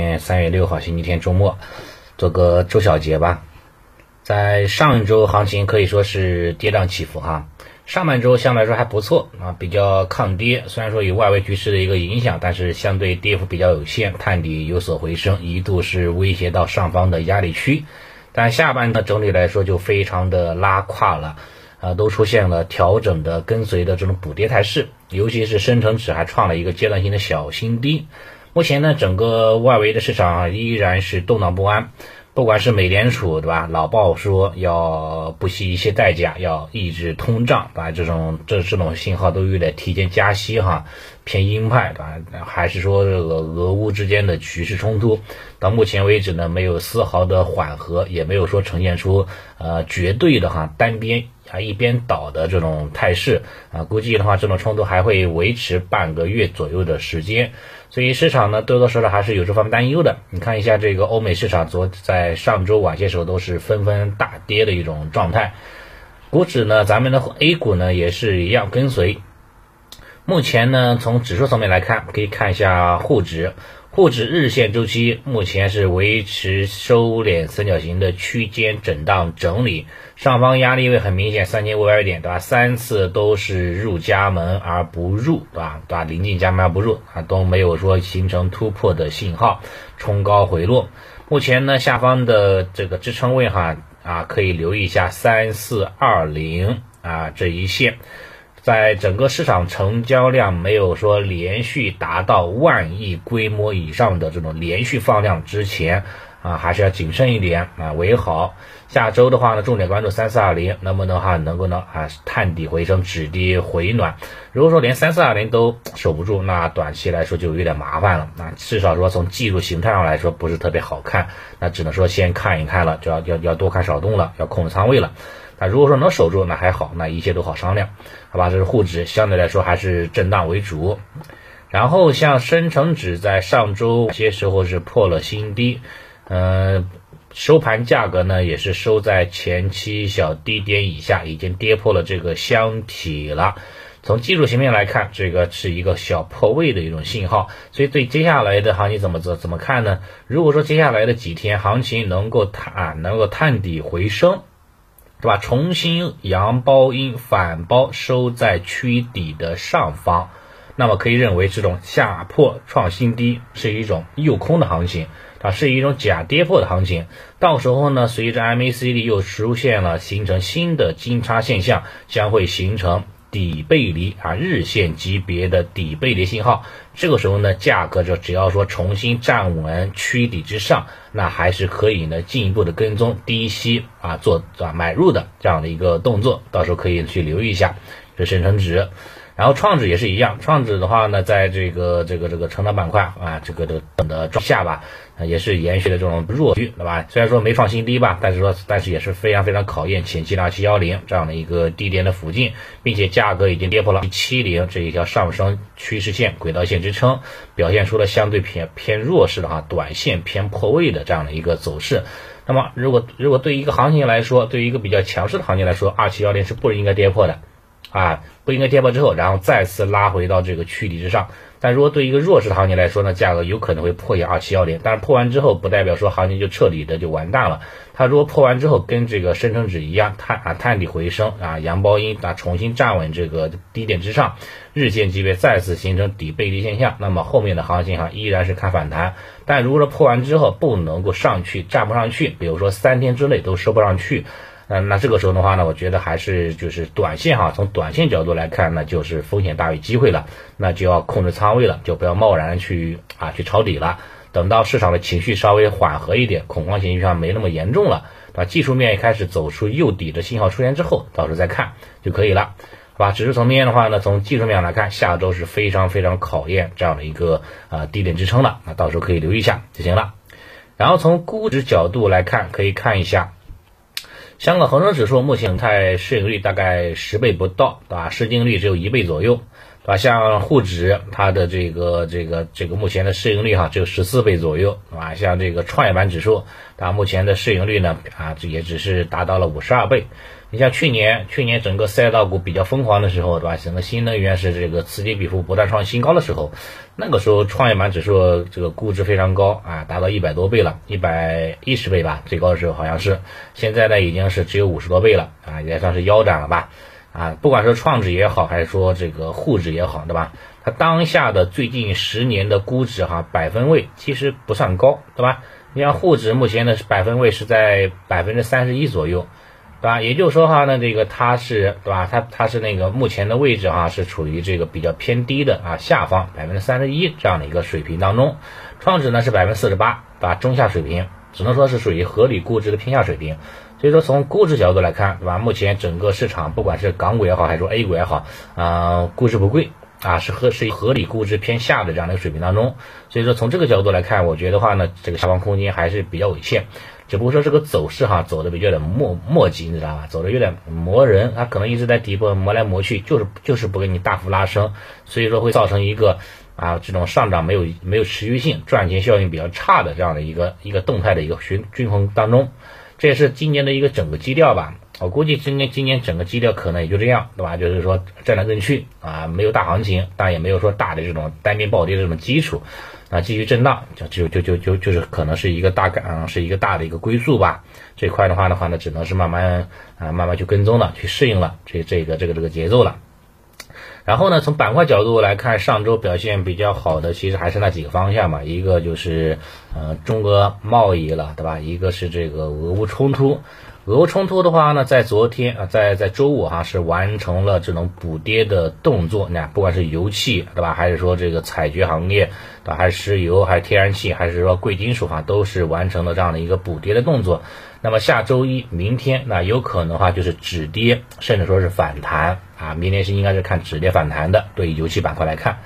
嗯，三月六号星期天周末，做个周小结吧。在上周行情可以说是跌宕起伏哈，上半周相对来说还不错啊，比较抗跌。虽然说有外围局势的一个影响，但是相对跌幅比较有限，探底有所回升，一度是威胁到上方的压力区。但下半呢，整体来说就非常的拉胯了，啊，都出现了调整的跟随的这种补跌态势，尤其是深成指还创了一个阶段性的小新低。目前呢，整个外围的市场依然是动荡不安。不管是美联储对吧，老鲍说要不惜一切代价要抑制通胀，把？这种这这种信号都有点提前加息哈，偏鹰派对吧？还是说这个俄乌之间的局势冲突，到目前为止呢，没有丝毫的缓和，也没有说呈现出呃绝对的哈单边啊一边倒的这种态势啊，估计的话这种冲突还会维持半个月左右的时间。所以市场呢，多多少少还是有这方面担忧的。你看一下这个欧美市场，昨在上周晚些时候都是纷纷大跌的一种状态。股指呢，咱们的 A 股呢也是一样跟随。目前呢，从指数层面来看，可以看一下沪指。沪指日线周期目前是维持收敛三角形的区间震荡整理，上方压力位很明显，三千五百点，对吧？三次都是入家门而不入，对吧？对吧？临近家门而不入啊，都没有说形成突破的信号，冲高回落。目前呢，下方的这个支撑位哈啊，可以留意一下三四二零啊这一线。在整个市场成交量没有说连续达到万亿规模以上的这种连续放量之前啊，还是要谨慎一点啊为好。下周的话呢，重点关注三四二零能不能哈能够呢啊探底回升，止跌回暖。如果说连三四二零都守不住，那短期来说就有点麻烦了。那至少说从技术形态上来说不是特别好看，那只能说先看一看了，就要要要多看少动了，要控制仓位了。那如果说能守住，那还好，那一切都好商量，好吧？这是沪指，相对来说还是震荡为主。然后像深成指在上周些时候是破了新低，嗯，收盘价格呢也是收在前期小低点以下，已经跌破了这个箱体了。从技术形面来看，这个是一个小破位的一种信号，所以对接下来的行情怎么怎怎么看呢？如果说接下来的几天行情能够探啊，能够探底回升。对吧？重新阳包阴反包收在区底的上方，那么可以认为这种下破创新低是一种诱空的行情，啊，是一种假跌破的行情。到时候呢，随着 MACD 又出现了形成新的金叉现象，将会形成。底背离啊，日线级别的底背离信号，这个时候呢，价格就只要说重新站稳区底之上，那还是可以呢进一步的跟踪低吸啊做啊买入的这样的一个动作，到时候可以去留意一下这深成指。然后创指也是一样，创指的话呢，在这个这个这个成长板块啊，这个的等的下吧，也是延续的这种弱区，对吧？虽然说没创新低吧，但是说但是也是非常非常考验前期的二七幺零这样的一个低点的附近，并且价格已经跌破了七零这一条上升趋势线轨道线支撑，表现出了相对偏偏弱势的哈，短线偏破位的这样的一个走势。那么如果如果对一个行情来说，对于一个比较强势的行情来说，二七幺零是不应该跌破的。啊，不应该跌破之后，然后再次拉回到这个区底之上。但如果对一个弱势的行情来说呢，价格有可能会破一二七幺零。但是破完之后，不代表说行情就彻底的就完蛋了。它如果破完之后，跟这个深成指一样探啊探底回升啊阳包阴啊重新站稳这个低点之上，日线级别再次形成底背离现象，那么后面的行情哈依然是看反弹。但如果说破完之后不能够上去，站不上去，比如说三天之内都收不上去。嗯，那这个时候的话呢，我觉得还是就是短线哈，从短线角度来看，那就是风险大于机会了，那就要控制仓位了，就不要贸然去啊去抄底了。等到市场的情绪稍微缓和一点，恐慌情绪上没那么严重了，把技术面开始走出诱底的信号出现之后，到时候再看就可以了，好吧？指数层面的话呢，从技术面来看，下周是非常非常考验这样的一个啊低点支撑了，那到时候可以留意一下就行了。然后从估值角度来看，可以看一下。香港恒生指数目前在市盈率大概十倍不到，对吧？市净率只有一倍左右，啊？像沪指它的这个这个这个目前的市盈率哈只有十四倍左右，啊？像这个创业板指数，它目前的市盈率呢啊这也只是达到了五十二倍，你像去年，去年整个赛道股比较疯狂的时候，对吧？整个新能源是这个此起彼伏，不断创新高的时候，那个时候创业板指数这个估值非常高啊，达到一百多倍了，一百一十倍吧，最高的时候好像是。现在呢，已经是只有五十多倍了啊，也算是腰斩了吧？啊，不管是创指也好，还是说这个沪指也好，对吧？它当下的最近十年的估值哈，百分位其实不算高，对吧？你像沪指目前的百分位是在百分之三十一左右，对吧？也就是说哈，那这个它是对吧？它它是那个目前的位置哈，是处于这个比较偏低的啊下方百分之三十一这样的一个水平当中。创指呢是百分之四十八，对吧？中下水平，只能说是属于合理估值的偏下水平。所以说从估值角度来看，对吧？目前整个市场不管是港股也好，还是说 A 股也好，啊，估值不贵。啊，是合是合理估值偏下的这样的一个水平当中，所以说从这个角度来看，我觉得话呢，这个下方空间还是比较有限，只不过说这个走势哈走的比较的磨磨叽，你知道吧？走的有点磨人，它可能一直在底部磨来磨去，就是就是不给你大幅拉升，所以说会造成一个啊这种上涨没有没有持续性，赚钱效应比较差的这样的一个一个动态的一个均均衡当中，这也是今年的一个整个基调吧。我估计今年今年整个基调可能也就这样，对吧？就是说震来震去啊，没有大行情，但也没有说大的这种单边暴跌的这种基础，啊，继续震荡，就就就就就就是可能是一个大感，是一个大的一个归宿吧。这块的话的话呢，只能是慢慢啊慢慢去跟踪了，去适应了这这个这个这个节奏了。然后呢，从板块角度来看，上周表现比较好的其实还是那几个方向嘛，一个就是呃中俄贸易了，对吧？一个是这个俄乌冲突。俄乌冲突的话呢，在昨天啊，在在周五哈是完成了这种补跌的动作。那不管是油气对吧，还是说这个采掘行业对吧，还是石油，还是天然气，还是说贵金属哈，都是完成了这样的一个补跌的动作。那么下周一、明天那有可能的话就是止跌，甚至说是反弹啊。明天是应该是看止跌反弹的。对于油气板块来看，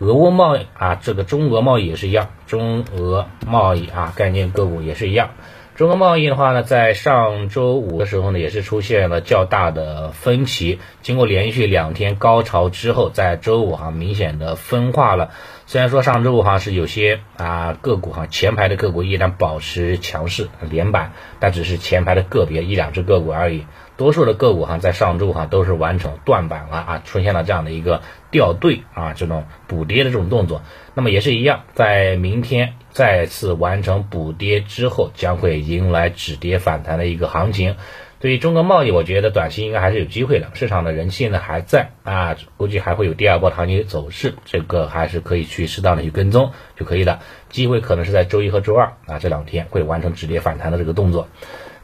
俄乌贸易啊，这个中俄贸易也是一样，中俄贸易啊，概念个股也是一样。中俄贸易的话呢，在上周五的时候呢，也是出现了较大的分歧。经过连续两天高潮之后，在周五啊明显的分化了。虽然说上周五哈是有些啊个股哈前排的个股依然保持强势连板，但只是前排的个别一两只个股而已。多数的个股哈在上周哈都是完成断板了啊，出现了这样的一个掉队啊这种补跌的这种动作。那么也是一样，在明天再次完成补跌之后，将会迎来止跌反弹的一个行情。对于中国贸易，我觉得短期应该还是有机会的，市场的人气呢还在啊，估计还会有第二波行情走势，这个还是可以去适当的去跟踪就可以了。机会可能是在周一和周二啊这两天会完成止跌反弹的这个动作，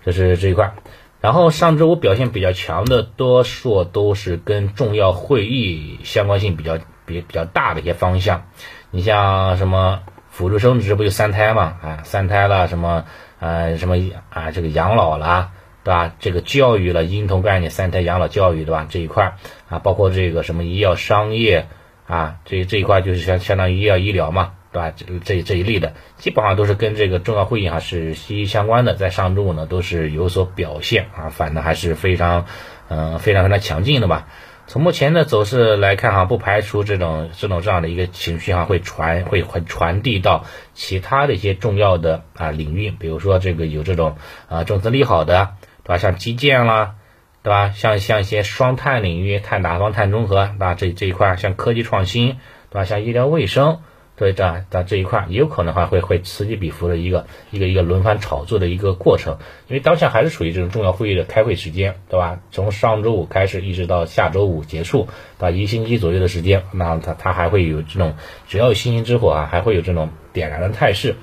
这是这一块。然后上周五表现比较强的，多数都是跟重要会议相关性比较比比较大的一些方向。你像什么辅助生殖不就三胎嘛？啊，三胎了，什么呃什么啊，这个养老了，对吧？这个教育了，婴童概念，三胎养老教育，对吧？这一块啊，包括这个什么医药商业啊，这这一块就是相相当于医药医疗嘛。对吧？这这这一类的，基本上都是跟这个重要会议哈是息息相关的，在上周五呢都是有所表现啊，反的还是非常，嗯，非常非常强劲的吧。从目前的走势来看哈，不排除这种这种这样的一个情绪哈会传会会传递到其他的一些重要的啊领域，比如说这个有这种啊政策利好的，对吧？像基建啦，对吧？像像一些双碳领域，碳达峰、碳中和，对吧？这这一块像科技创新，对吧？像医疗卫生。所以这在这一块也有可能话会会此起彼伏的一个一个一个轮番炒作的一个过程，因为当下还是处于这种重要会议的开会时间，对吧？从上周五开始一直到下周五结束，到一星期左右的时间，那它它还会有这种只要有星星之火啊，还会有这种点燃的态势。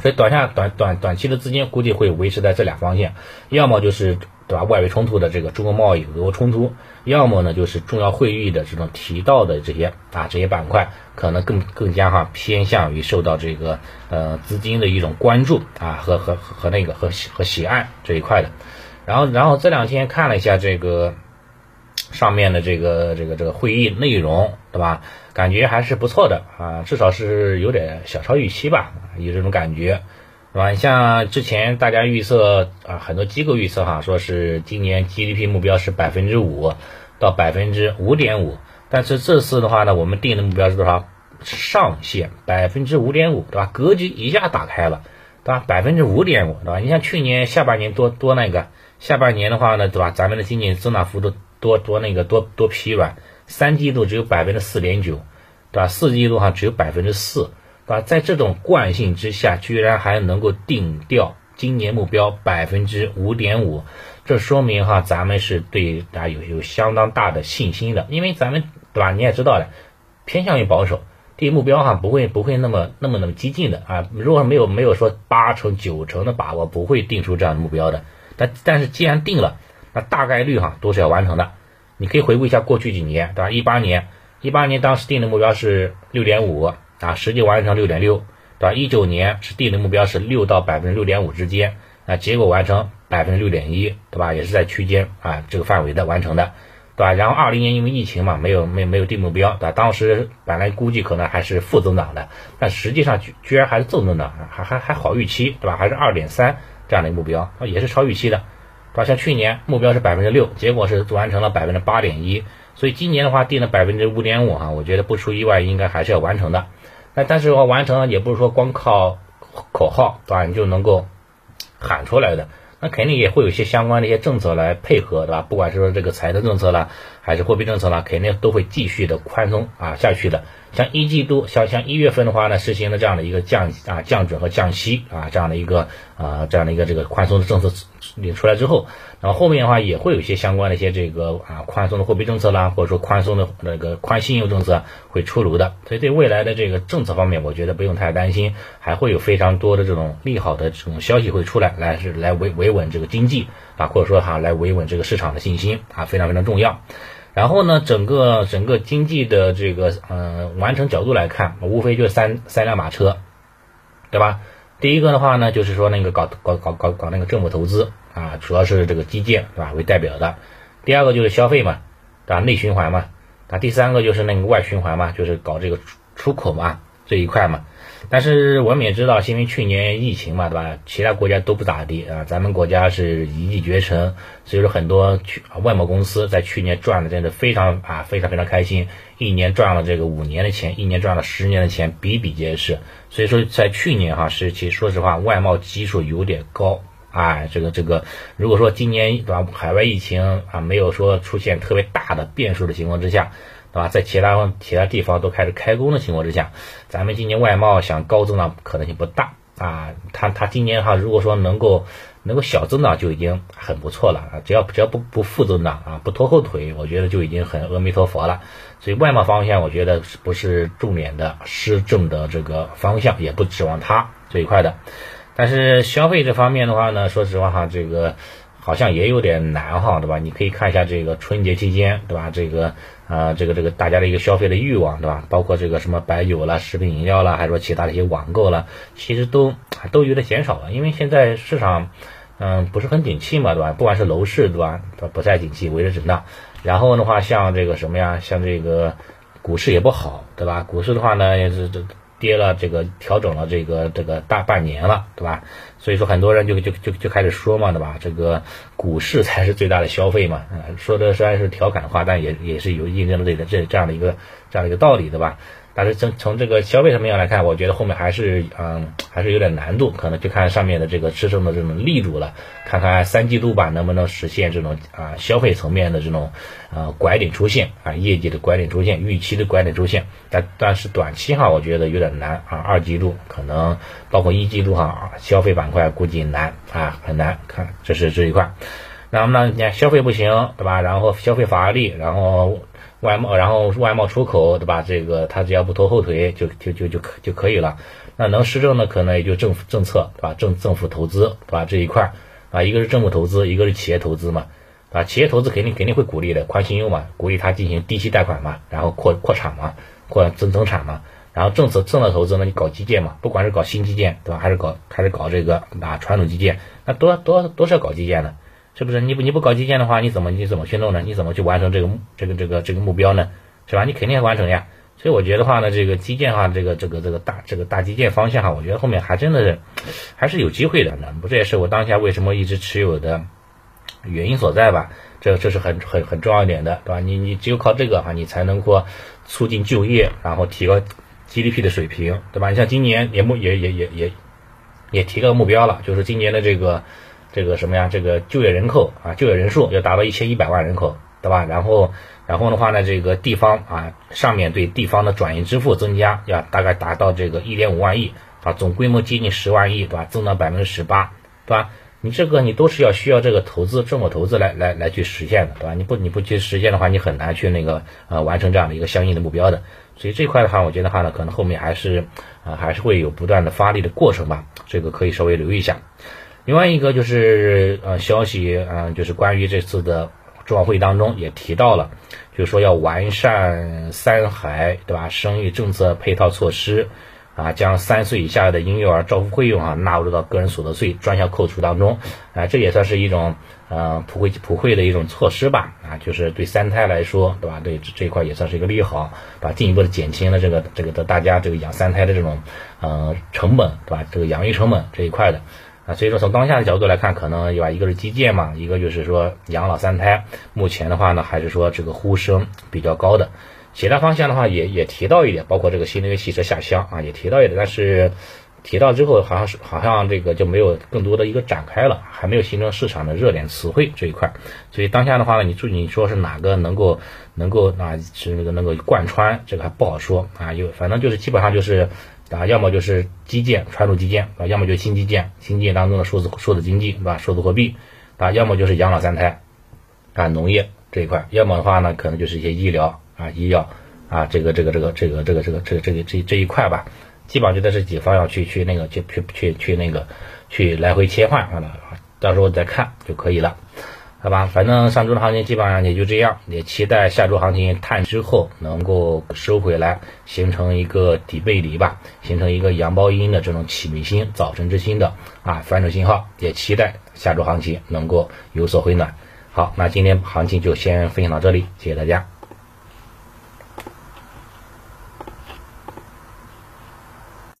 所以短下短短短期的资金估计会维持在这俩方向，要么就是对吧外围冲突的这个中国贸易俄乌冲突，要么呢就是重要会议的这种提到的这些啊这些板块，可能更更加哈偏向于受到这个呃资金的一种关注啊和和和那个和和喜爱这一块的，然后然后这两天看了一下这个。上面的这个这个这个会议内容，对吧？感觉还是不错的啊，至少是有点小超预期吧，有这种感觉，是吧？像之前大家预测啊，很多机构预测哈，说是今年 GDP 目标是百分之五到百分之五点五，但是这次的话呢，我们定的目标是多少？上限百分之五点五，对吧？格局一下打开了，对吧？百分之五点五，对吧？你像去年下半年多多那个。下半年的话呢，对吧？咱们的经济增长幅度多多那个多多疲软，三季度只有百分之四点九，对吧？四季度哈只有百分之四，对吧？在这种惯性之下，居然还能够定调今年目标百分之五点五，这说明哈咱们是对大家有有相当大的信心的，因为咱们对吧？你也知道的，偏向于保守。定目标哈不会不会那么那么那么激进的啊，如果没有没有说八成九成的把握，不会定出这样的目标的。但但是既然定了，那大概率哈都是要完成的。你可以回顾一下过去几年，对吧？一八年一八年当时定的目标是六点五啊，实际完成六点六，对吧？一九年是定的目标是六到百分之六点五之间，啊，结果完成百分之六点一，对吧？也是在区间啊这个范围的完成的。对吧？然后二零年因为疫情嘛，没有没没有定目标，对吧？当时本来估计可能还是负增长的，但实际上居居然还是正增长，还还还好预期，对吧？还是二点三这样的目标，也是超预期的，吧？像去年目标是百分之六，结果是完成了百分之八点一，所以今年的话定了百分之五点五啊，我觉得不出意外应该还是要完成的。那但是话完成也不是说光靠口号，对吧？你就能够喊出来的。那肯定也会有一些相关的一些政策来配合，对吧？不管是说这个财政政策啦，还是货币政策啦，肯定都会继续的宽松啊下去的。像一季度，像像一月份的话呢，实行了这样的一个降啊降准和降息啊这样的一个啊这样的一个这个宽松的政策领出来之后，然后后面的话也会有一些相关的一些这个啊宽松的货币政策啦，或者说宽松的那个宽信用政策会出炉的。所以对未来的这个政策方面，我觉得不用太担心，还会有非常多的这种利好的这种消息会出来，来是来维维稳这个经济啊，或者说哈来维稳这个市场的信心啊，非常非常重要。然后呢，整个整个经济的这个嗯完成角度来看，无非就三三辆马车，对吧？第一个的话呢，就是说那个搞搞搞搞搞那个政府投资啊，主要是这个基建，对吧？为代表的。第二个就是消费嘛，对吧？内循环嘛。啊，第三个就是那个外循环嘛，就是搞这个出出口嘛这一块嘛。但是我们也知道，因为去年疫情嘛，对吧？其他国家都不咋地啊，咱们国家是一骑绝尘，所以说很多去外贸公司在去年赚的真的非常啊，非常非常开心，一年赚了这个五年的钱，一年赚了十年的钱，比比皆是。所以说在去年哈，是其实说实话，外贸基数有点高啊，这个这个，如果说今年对吧，海外疫情啊没有说出现特别大的变数的情况之下。对吧？在其他其他地方都开始开工的情况之下，咱们今年外贸想高增长可能性不大啊。它它今年哈，如果说能够能够小增长就已经很不错了啊。只要只要不不负增长啊，不拖后腿，我觉得就已经很阿弥陀佛了。所以外贸方向，我觉得不是重点的施政的这个方向，也不指望它这一块的。但是消费这方面的话呢，说实话哈，这个。好像也有点难哈，对吧？你可以看一下这个春节期间，对吧？这个呃，这个这个大家的一个消费的欲望，对吧？包括这个什么白酒啦、食品饮料啦，还说其他的一些网购啦，其实都都有点减少了，因为现在市场嗯不是很景气嘛，对吧？不管是楼市，对吧？它不太景气，维持震荡。然后的话，像这个什么呀，像这个股市也不好，对吧？股市的话呢，也是这。跌了，这个调整了这个这个大半年了，对吧？所以说很多人就就就就开始说嘛，对吧？这个股市才是最大的消费嘛，说的虽然是调侃的话，但也也是有印证了这个这这样的一个这样的一个道理，对吧？但是从从这个消费层面来看，我觉得后面还是嗯还是有点难度，可能就看上面的这个支撑的这种力度了，看看三季度吧能不能实现这种啊消费层面的这种呃拐点出现啊业绩的拐点出现，预期的拐点出现，但但是短期哈我觉得有点难啊，二季度可能包括一季度哈消费板块估计难啊很难看，这是这一块，然后呢你看消费不行对吧？然后消费乏力，然后。外贸，然后外贸出口，对吧？这个它只要不拖后腿，就就就就可就可以了。那能施政的可能也就政府政策，对吧？政政府投资，对吧？这一块儿啊，一个是政府投资，一个是企业投资嘛，啊，企业投资肯定肯定会鼓励的，宽信用嘛，鼓励它进行低息贷款嘛，然后扩扩产嘛，扩增增产嘛。然后政策政策投资呢，你搞基建嘛，不管是搞新基建，对吧？还是搞还是搞这个啊传统基建，那多多都是要搞基建的。是不是你不你不搞基建的话，你怎么你怎么去弄呢？你怎么去完成这个这个这个这个目标呢？是吧？你肯定要完成呀。所以我觉得话呢，这个基建哈，这个这个这个大这个大基建方向哈，我觉得后面还真的是还是有机会的。那不这也是我当下为什么一直持有的原因所在吧？这这是很很很重要一点的，对吧？你你只有靠这个哈，你才能够促进就业，然后提高 GDP 的水平，对吧？你像今年也目也也也也也提个目标了，就是今年的这个。这个什么呀？这个就业人口啊，就业人数要达到一千一百万人口，对吧？然后，然后的话呢，这个地方啊，上面对地方的转移支付增加，要大概达到这个一点五万亿啊，总规模接近十万亿，对吧？增长百分之十八，对吧？你这个你都是要需要这个投资，政府投资来来来去实现的，对吧？你不你不去实现的话，你很难去那个呃完成这样的一个相应的目标的。所以这块的话，我觉得话呢，可能后面还是啊还是会有不断的发力的过程吧，这个可以稍微留意一下。另外一个就是呃消息啊，就是关于这次的中奥会议当中也提到了，就是说要完善三孩对吧？生育政策配套措施。啊，将三岁以下的婴幼儿照护费用啊纳入到个人所得税专项扣除当中，啊，这也算是一种呃普惠普惠的一种措施吧，啊，就是对三胎来说，对吧？对这一块也算是一个利好，把进一步的减轻了这个这个的大家这个养三胎的这种呃成本，对吧？这个养育成本这一块的，啊，所以说从当下的角度来看，可能有吧，一个是基建嘛，一个就是说养老三胎，目前的话呢，还是说这个呼声比较高的。其他方向的话也也提到一点，包括这个新能源汽车下乡啊，也提到一点，但是提到之后好像是好像这个就没有更多的一个展开了，还没有形成市场的热点词汇这一块。所以当下的话呢，你注意你说是哪个能够能够啊是那个能够贯穿，这个还不好说啊。有反正就是基本上就是啊，要么就是基建传统基建啊，要么就是新基建，新基建当中的数字数字经济对吧？数字货币啊，要么就是养老三胎啊，农业这一块，要么的话呢，可能就是一些医疗。啊，医药啊，这个这个这个这个这个这个这个这这这一块吧，基本上就在这几方向去去那个去去去去那个去来回切换啊，到时候再看就可以了，好吧？反正上周的行情基本上也就这样，也期待下周行情探之后能够收回来，形成一个底背离吧，形成一个阳包阴的这种启明星、早晨之星的啊反转信号，也期待下周行情能够有所回暖。好，那今天行情就先分享到这里，谢谢大家。